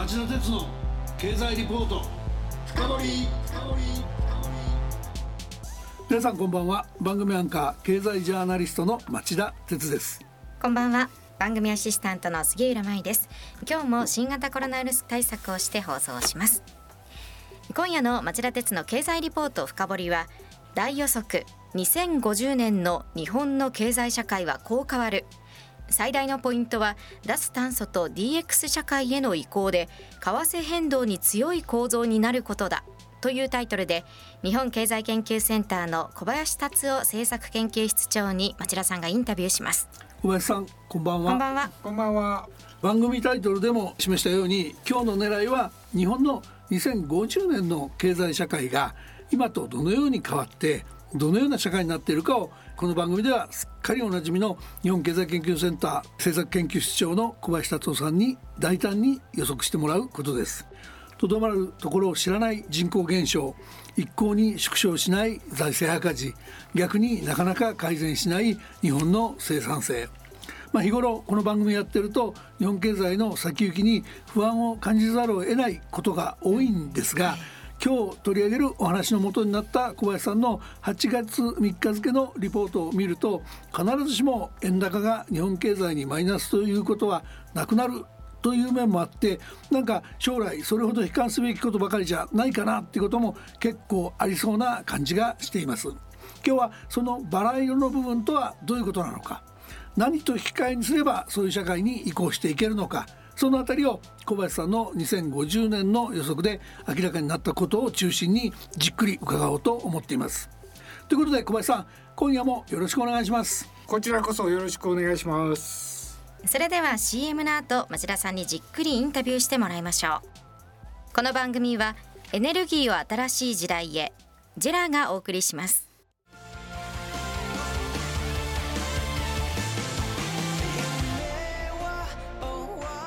町田鉄の経済リポート。深掘皆さんこんばんは。番組アンカー経済ジャーナリストの町田鉄です。こんばんは。番組アシスタントの杉浦舞です。今日も新型コロナウイルス対策をして放送します。今夜の町田鉄の経済リポート深掘は大予測。2050年の日本の経済社会はこう変わる。最大のポイントは脱炭素と DX 社会への移行で為替変動に強い構造になることだというタイトルで日本経済研究センターの小林達夫政策研究室長に町田さんがインタビューします。小林さんこんばんは。こんばんは。こんばんは。番組タイトルでも示したように今日の狙いは日本の2050年の経済社会が今とどのように変わってどのような社会になっているかをこの番組ではすっかりおなじみの日本経済研究センター政策研究室長の小林達夫さんに大胆に予測してもらうことです。とどまるところを知らない人口減少一向に縮小しない財政赤字。逆になかなか改善しない日本の生産性。まあ、日頃この番組やってると日本経済の先行きに不安を感じざるを得ないことが多いんですが、今日取り上げるお話の元になった小林さんの8月3日付のリポートを見ると必ずしも円高が日本経済にマイナスということはなくなるという面もあってなんか将来それほど悲観すべきことばかりじゃないかなっていうことも結構ありそうな感じがしています。今日はそのバラ色の部分とはどういうことなのか何と引き換えにすればそういう社会に移行していけるのかそのあたりを小林さんの2050年の予測で明らかになったことを中心にじっくり伺おうと思っています。ということで小林さん今夜もよろしくお願いします。こちらこそよろしくお願いします。それでは CM の後町田さんにじっくりインタビューしてもらいましょう。この番組はエネルギーを新しい時代へジェラがお送りします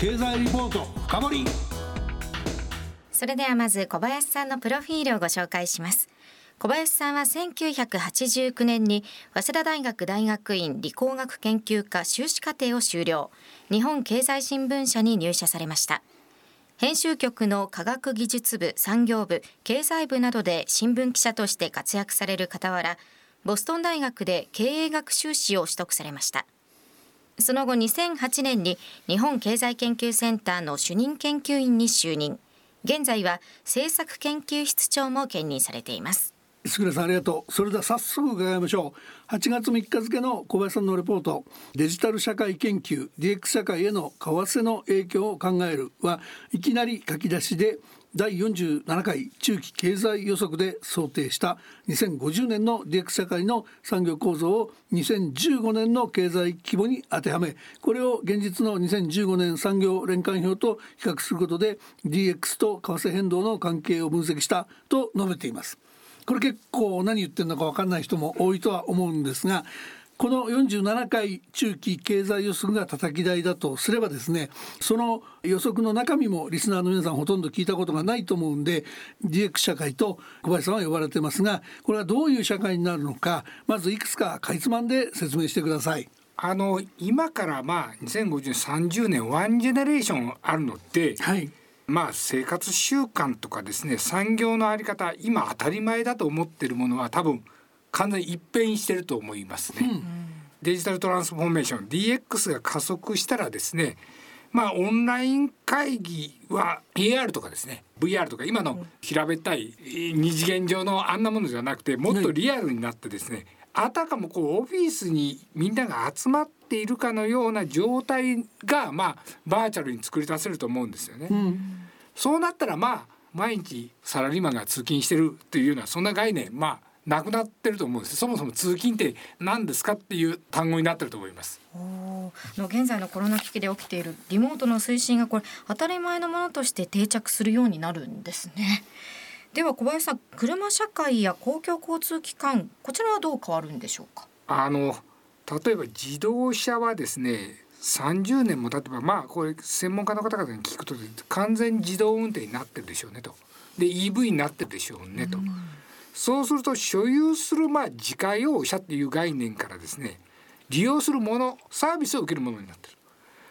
経済リポート深掘それではまず小林さんのプロフィールをご紹介します。小林さんは1989年に早稲田大学大学院理工学研究科修士課程を修了。日本経済新聞社に入社されました。編集局の科学技術部産業部経済部などで新聞記者として活躍される傍らボストン大学で経営学修士を取得されました。その後2008年に日本経済研究センターの主任研究員に就任。現在は政策研究室長も兼任されています。杉浦さんありがとう。それでは早速伺いましょう。8月3日付の小林さんのレポート。デジタル社会研究 DX 社会への為替の影響を考えるはいきなり書き出しで第47回中期経済予測で想定した2050年の DX 社会の産業構造を2015年の経済規模に当てはめこれを現実の2015年産業連関表と比較することで DX と為替変動の関係を分析したと述べています。これ結構何言ってるのか分かんない人も多いとは思うんですがこの47回中期経済予測が叩き台だとすればですねその予測の中身もリスナーの皆さんほとんど聞いたことがないと思うんで DX 社会と小林さんは呼ばれてますがこれはどういう社会になるのかまずいくつかかいつまんで説明してください。あの今からまあ2050年30年ワンジェネレーションあるのって、はい、まあ生活習慣とかですね産業のあり方今当たり前だと思ってるものは多分完全に一変してると思いますね。うん、デジタルトランスフォーメーション DX が加速したらですねまあオンライン会議は AR とかですね VR とか今の平べったい二次元上のあんなものじゃなくてもっとリアルになってですね、あたかもこうオフィスにみんなが集まっているかのような状態がまあバーチャルに作り出せると思うんですよね。うん、そうなったらまあ毎日サラリーマンが通勤してるっていうようなそんな概念まあなくなってると思うんです。そもそも通勤って何ですかっていう単語になってると思います。の現在のコロナ危機で起きているリモートの推進がこれ当たり前のものとして定着するようになるんですね。では小林さん車社会や公共交通機関こちらはどう変わるんでしょうか？あの例えば自動車はですね30年も経てばまあこれ専門家の方々に聞くと完全自動運転になってるでしょうねと。で EV になってるでしょうねと。うんそうすると所有するまあ自家用車っていう概念からですね利用するものサービスを受けるものになってる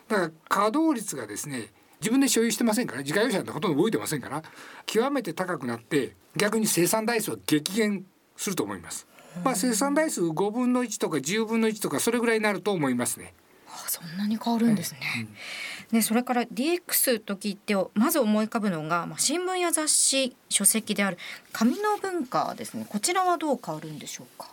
だから稼働率がですね自分で所有してませんから自家用車なんてほとんど動いてませんから極めて高くなって逆に生産台数は激減すると思います。まあ、生産台数5分の1とか10分の1とかそれぐらいになると思いますね。あそんなに変わるんですね。うんでそれから DX と聞いてまず思い浮かぶのが、まあ、新聞や雑誌書籍である紙の文化ですね。こちらはどう変わるんでしょうか、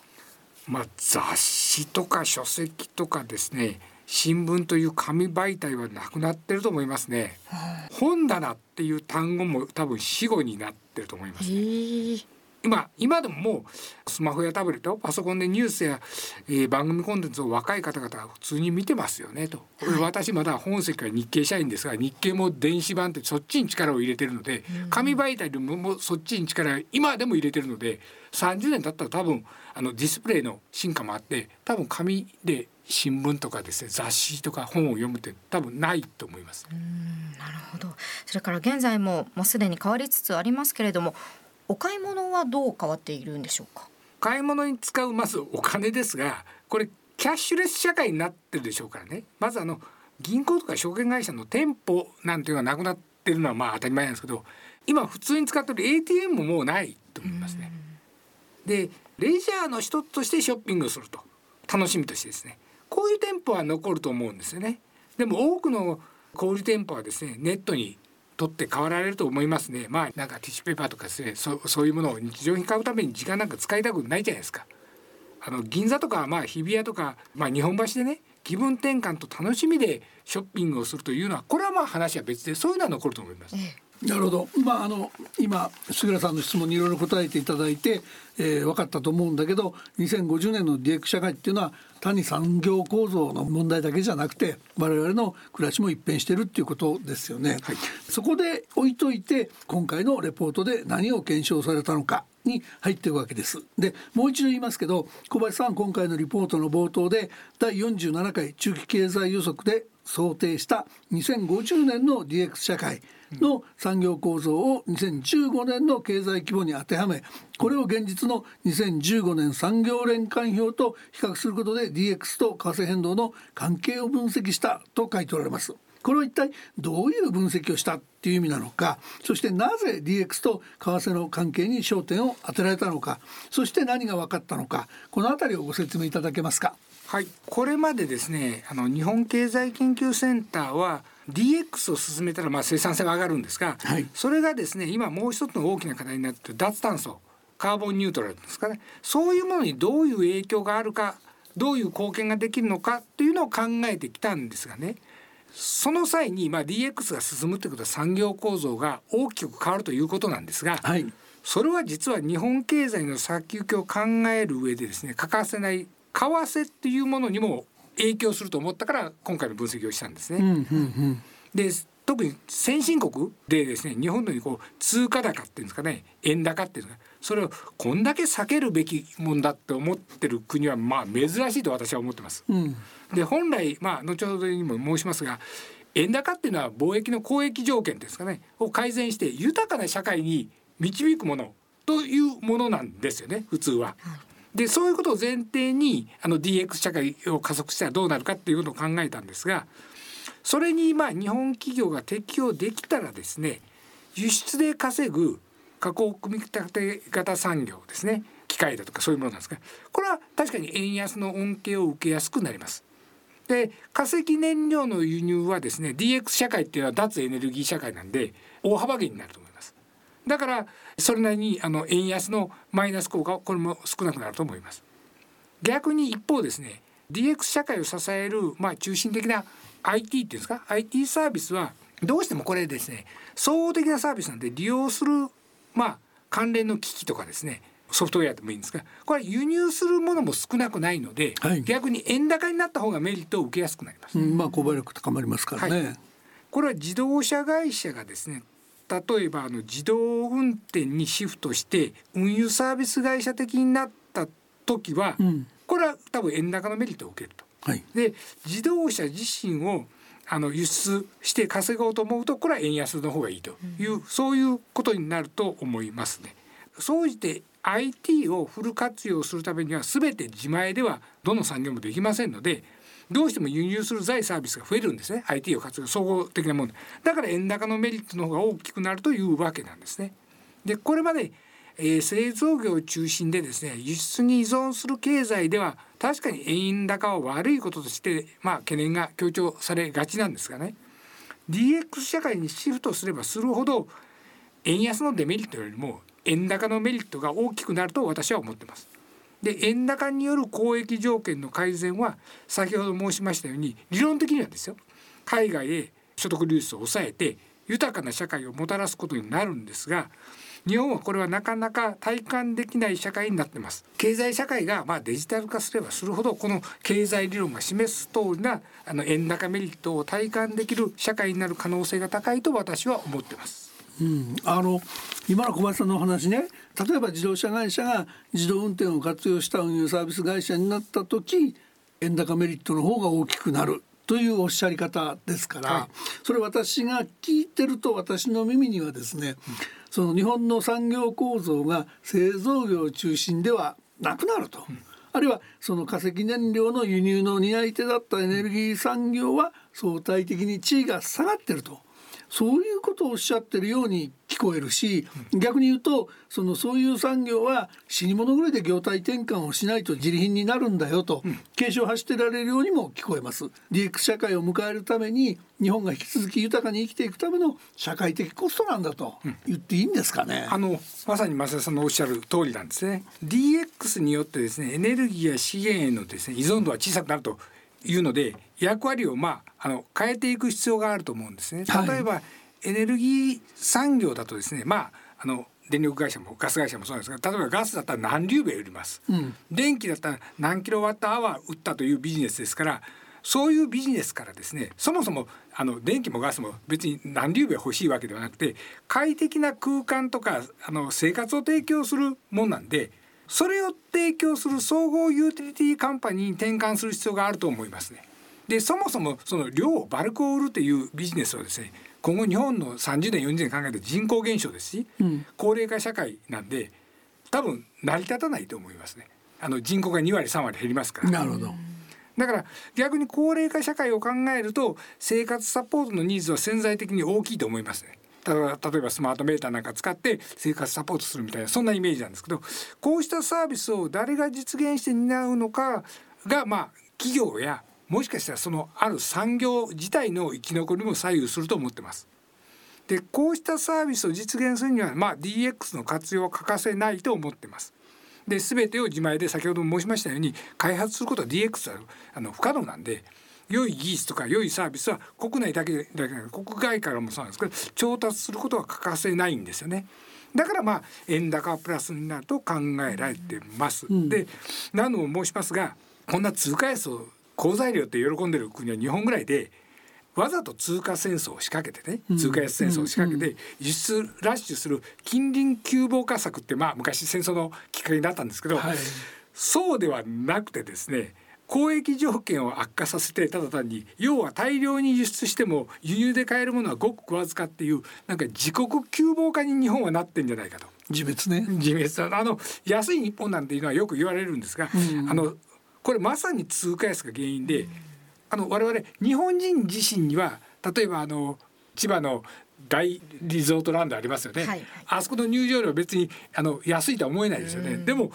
まあ、雑誌とか書籍とかですね新聞という紙媒体はなくなってると思いますね、はあ、本棚っていう単語も多分死語になってると思います、ね、今今でももうスマホやタブレットパソコンでニュースや、えー、番組コンテンツを若い方々は普通に見てますよねと、はい、私まだ本籍は日経社員ですが日経も電子版ってそっちに力を入れてるので、紙媒体でももそっちに力今でも入れてるので30年経ったら多分あのディスプレイの進化もあって多分紙で新聞とかですね雑誌とか本を読むって多分ないと思います。なるほど。それから現在ももうすでに変わりつつありますけれどもお買い物はどう変わっているんでしょうか？買い物に使うまずお金ですがこれキャッシュレス社会になってるでしょうからね。まずあの銀行とか証券会社の店舗なんていうのがなくなってるのはまあ当たり前なんですけど今普通に使ってる ATM ももうないと思いますね。でレジャーの一つとしてショッピングすると。楽しみとしてですね。こういう店舗は残ると思うんですよね。でも多くの小売店舗はですねネットに取って変わられると思いますね。まあなんかティッシュペーパーとかですねそそういうものを日常品買うために時間なんか使いたくないじゃないですか。あの銀座とかまあ日比谷とか、まあ、日本橋でね気分転換と楽しみでショッピングをするというのはこれはまあ話は別でそういうのは残ると思います。なるほど、まあ、あの今杉浦さんの質問にいろいろ答えていただいて、えー、分かったと思うんだけど2050年の DX 社会っていうのは単に産業構造の問題だけじゃなくて我々の暮らしも一変してるっていうことですよね。はい、そこで置いといて今回のレポートで何を検証されたのかに入っていくわけです。でもう一度言いますけど小林さん今回のリポートの冒頭で第47回中期経済予測で想定した2050年の DX 社会の産業構造を2015年の経済規模に当てはめこれを現実の2015年産業連関表と比較することで DX と為替変動の関係を分析したと書いておられます。これは一体どういう分析をしたっていう意味なのかそしてなぜ DX と為替の関係に焦点を当てられたのかそして何が分かったのかこの辺りをご説明いただけますか。はい、これまでですねあの日本経済研究センターは DX を進めたらまあ生産性は上がるんですが、はい、それがですね今もう一つの大きな課題になっている脱炭素カーボンニュートラルですかね。そういうものにどういう影響があるかどういう貢献ができるのかというのを考えてきたんですがね。その際にまあ DX が進むということは産業構造が大きく変わるということなんですが、はい、それは実は日本経済の先行きを考える上でですね欠かせない為替っていうものにも影響すると思ったから今回の分析をしたんですね。うんうんうん、で特に先進国でですね日本のようにこう通貨高っていうんですかね円高っていうんですかそれをこんだけ避けるべきもんだって思ってる国はまあ珍しいと私は思ってます。うん、で本来まあ後ほどにも申しますが円高っていうのは貿易の交易条件ですかねを改善して豊かな社会に導くものというものなんですよね普通は。はいでそういうことを前提にあの DX 社会を加速したらどうなるかっていうことを考えたんですがそれにまあ日本企業が適用できたらですね輸出で稼ぐ加工組み立て型産業ですね。機械だとかそういうものなんですが。これは確かに円安の恩恵を受けやすくなります。で化石燃料の輸入はですね DX 社会っていうのは脱エネルギー社会なんで大幅減になると思います。だからそれなりにあの円安のマイナス効果これも少なくなると思います。逆に一方ですね DX 社会を支えるまあ中心的な IT っていうんですか？IT サービスはどうしてもこれですね総合的なサービスなんで利用するまあ関連の機器とかですねソフトウェアでもいいんですがこれ輸入するものも少なくないので、はい、逆に円高になった方がメリットを受けやすくなります。うん、まあ購買力高まりますからね、はい、これは自動車会社がですね例えばあの自動運転にシフトして運輸サービス会社的になった時は、うん、これは多分円高のメリットを受けると。はい、で自動車自身をあの輸出して稼ごうと思うとこれは円安の方がいいという、うん、そういうことになると思いますね。総じて IT をフル活用するためには全て自前ではどの産業もできませんのでどうしても輸入する財サービスが増えるんですね IT を活用総合的なものだから円高のメリットの方が大きくなるというわけなんですね。でこれまで、えー、製造業を中心でですね輸出に依存する経済では確かに円高は悪いこととして、まあ、懸念が強調されがちなんですがね DX 社会にシフトすればするほど円安のデメリットよりも円高のメリットが大きくなると私は思ってます。で円高による交易条件の改善は先ほど申しましたように理論的にはですよ海外へ所得流出を抑えて豊かな社会をもたらすことになるんですが日本はこれはなかなか体感できない社会になってます。経済社会がまあデジタル化すればするほどこの経済理論が示す通りなあの円高メリットを体感できる社会になる可能性が高いと私は思ってます。うん、あの今の小林さんのお話ね。例えば自動車会社が自動運転を活用した運輸サービス会社になった時円高メリットの方が大きくなるというおっしゃり方ですから、はい、それ私が聞いてると私の耳にはですね、うん、その日本の産業構造が製造業中心ではなくなると。うんあるいはその化石燃料の輸入の担い手だったエネルギー産業は相対的に地位が下がってるとそういうことをおっしゃってるように聞こえるし、逆に言うとそのそういう産業は死に物狂いで業態転換をしないと自利品になるんだよと、警鐘を発してられるようにも聞こえます。DX 社会を迎えるために日本が引き続き豊かに生きていくための社会的コストなんだと言っていいんですかね、あのまさに増田さんのおっしゃる通りなんですね。DX によってですねエネルギーや資源へのですね依存度は小さくなるというので役割をまああの変えていく必要があると思うんですね。例えば、はい、エネルギー産業だとですねまああの電力会社もガス会社もそうなんですが例えばガスだったら何リューベ売ります、うん、電気だったら何キロワットアワー売ったというビジネスですからそういうビジネスからですねそもそもあの電気もガスも別に何リューベ欲しいわけではなくて快適な空間とかあの生活を提供するもんなんでそれを提供する総合ユーティリティカンパニーに転換する必要があると思いますね。でそもそもその量バルクを売るというビジネスはですね今後日本の30年40年考えると人口減少ですし、うん、高齢化社会なんで多分成り立たないと思いますね。あの人口が2割3割減りますから。なるほどだから逆に高齢化社会を考えると生活サポートのニーズは潜在的に大きいと思いますね。例えばスマートメーターなんか使って生活サポートするみたいなそんなイメージなんですけどこうしたサービスを誰が実現して担うのかがまあ企業やもしかしたらそのある産業自体の生き残りも左右すると思ってます。でこうしたサービスを実現するには、まあ、DX の活用は欠かせないと思ってます。で全てを自前で先ほども申しましたように開発することは DX はあの不可能なんで良い技術とか良いサービスは国内だけだけなく国外からもそうなんですけど調達することは欠かせないんですよね。だからまあ円高プラスになると考えられてます。うん、で何度も申しますがこんな通貨安を好材料って喜んでる国は日本ぐらいでわざと通貨戦争を仕掛けてね、通貨安戦争を仕掛けて輸出ラッシュする近隣急防火策ってまあ昔戦争のきっかけになったんですけど、はい、そうではなくてですね交易条件を悪化させてただ単に要は大量に輸出しても輸入で買えるものはごくわずかっていうなんか自国急防化に日本はなってんじゃないかと。自滅ね。自滅。あの安い日本なんていうのはよく言われるんですが、うん、あのこれまさに通貨安が原因で、あの我々日本人自身には例えばあの千葉の大リゾートランドありますよね、はいはい、あそこの入場料は別にあの安いとは思えないですよね、でも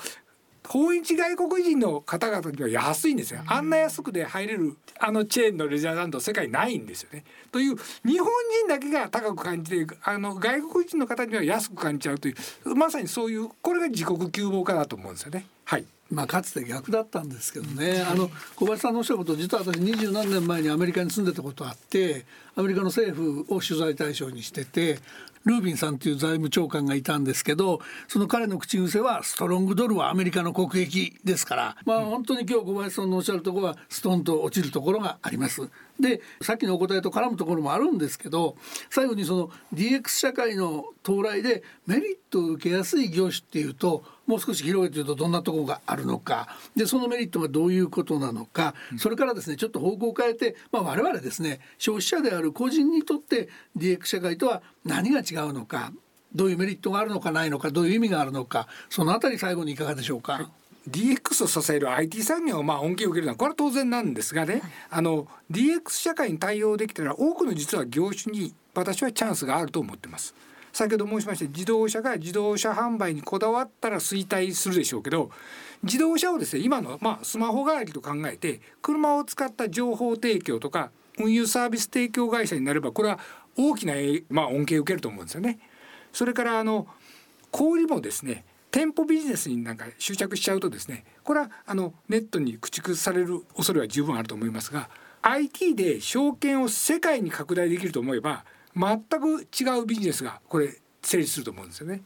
訪日外国人の方々には安いんですよ、あんな安くで入れるあのチェーンのレジャーランド世界ないんですよね。という日本人だけが高く感じてあの外国人の方には安く感じちゃうというまさにそういうこれが自国窮乏化だと思うんですよね。はいまあ、かつて逆だったんですけどね、あの小林さんのおっしゃること実は私二十何年前にアメリカに住んでたことあってアメリカの政府を取材対象にしててルービンさんという財務長官がいたんですけどその彼の口癖はストロングドルはアメリカの国益ですからまあ本当に今日小林さんのおっしゃるところはストンと落ちるところがあります。でさっきのお答えと絡むところもあるんですけど最後にその DX 社会の到来でメリットを受けやすい業種っていうともう少し広げて言うとどんなところがあるのか。でそのメリットがどういうことなのか。それからですねちょっと方向を変えて、まあ、我々ですね消費者である個人にとって DX 社会とは何が違うのか。どういうメリットがあるのかないのかどういう意味があるのか。そのあたり最後にいかがでしょうか。DX を支える IT 産業がまあ恩恵を受けるのはこれは当然なんですがね、はい、あの DX 社会に対応できたら多くの実は業種に私はチャンスがあると思ってます。先ほど申しました自動車が自動車販売にこだわったら衰退するでしょうけど自動車をですね今の、まあ、スマホ代わりと考えて車を使った情報提供とか運輸サービス提供会社になればこれは大きな、まあ、恩恵を受けると思うんですよね。それからあの小売もですね店舗ビジネスになんか執着しちゃうとですねこれはあのネットに駆逐される恐れは十分あると思いますが IT で証券を世界に拡大できると思えば全く違うビジネスがこれ成立すると思うんですよね。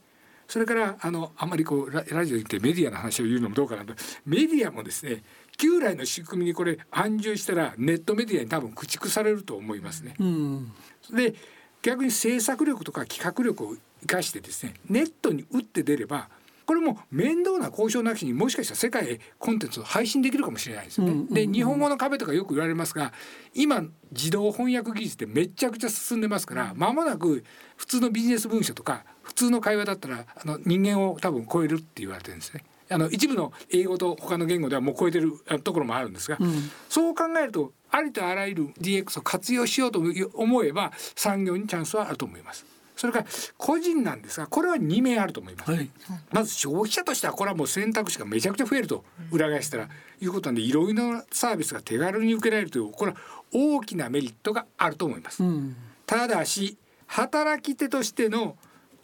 それからあのあんまりこうラジオでメディアの話を言うのもどうかなとメディアもですね旧来の仕組みにこれ安住したらネットメディアに多分駆逐されると思いますね。うん、で逆に制作力とか企画力を生かしてですねネットに打って出ればこれも面倒な交渉なしにもしかしたら世界へコンテンツを配信できるかもしれないですよね。うんうんうん、で日本語の壁とかよく言われますが今自動翻訳技術ってめちゃくちゃ進んでますから間もなく普通のビジネス文書とか普通の会話だったらあの人間を多分超えるって言われてるんですね。あの一部の英語と他の言語ではもう超えてるところもあるんですが、うん、そう考えるとありとあらゆる DX を活用しようと思えば産業にチャンスはあると思います。それから個人なんですがこれは2名あると思います、はい、まず消費者としてはこれはもう選択肢がめちゃくちゃ増えると裏返したらいうことなんでいろいろなサービスが手軽に受けられるというこれは大きなメリットがあると思います、うん、ただし働き手としての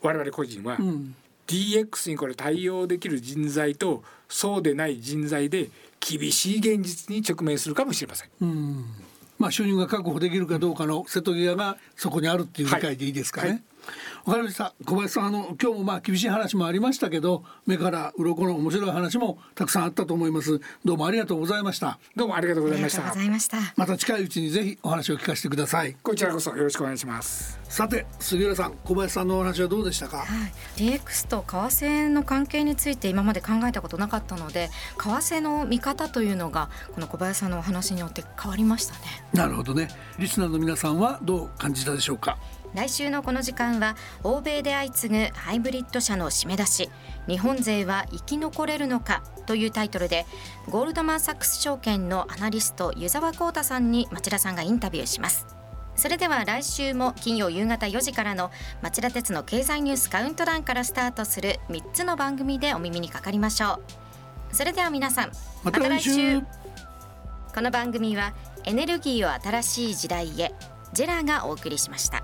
我々個人は、うん、DX にこれ対応できる人材とそうでない人材で厳しい現実に直面するかもしれません。うん。まあ、収入が確保できるかどうかの瀬戸際がそこにあるっていう理解でいいですかね。はいはいわかりました。小林さんあの今日もまあ厳しい話もありましたけど目から鱗の面白い話もたくさんあったと思います。どうもありがとうございました。どうもありがとうございました。また。近いうちにぜひお話を聞かせてください。こちらこそよろしくお願いします。さて杉浦さん小林さんのお話はどうでしたか、はい、DX と為替の関係について今まで考えたことなかったので為替の見方というのがこの小林さんのお話によって変わりましたね。なるほどね。リスナーの皆さんはどう感じたでしょうか？来週のこの時間は欧米で相次ぐハイブリッド車の締め出し。日本勢は生き残れるのかというタイトルでゴールドマン・サックス証券のアナリスト湯沢浩太さんに町田さんがインタビューします。それでは来週も金曜夕方4時からの町田鉄の経済ニュースカウントダウンからスタートする3つの番組でお耳にかかりましょうそれでは皆さんまた来週。この番組はエネルギーを新しい時代へジェラがお送りしました。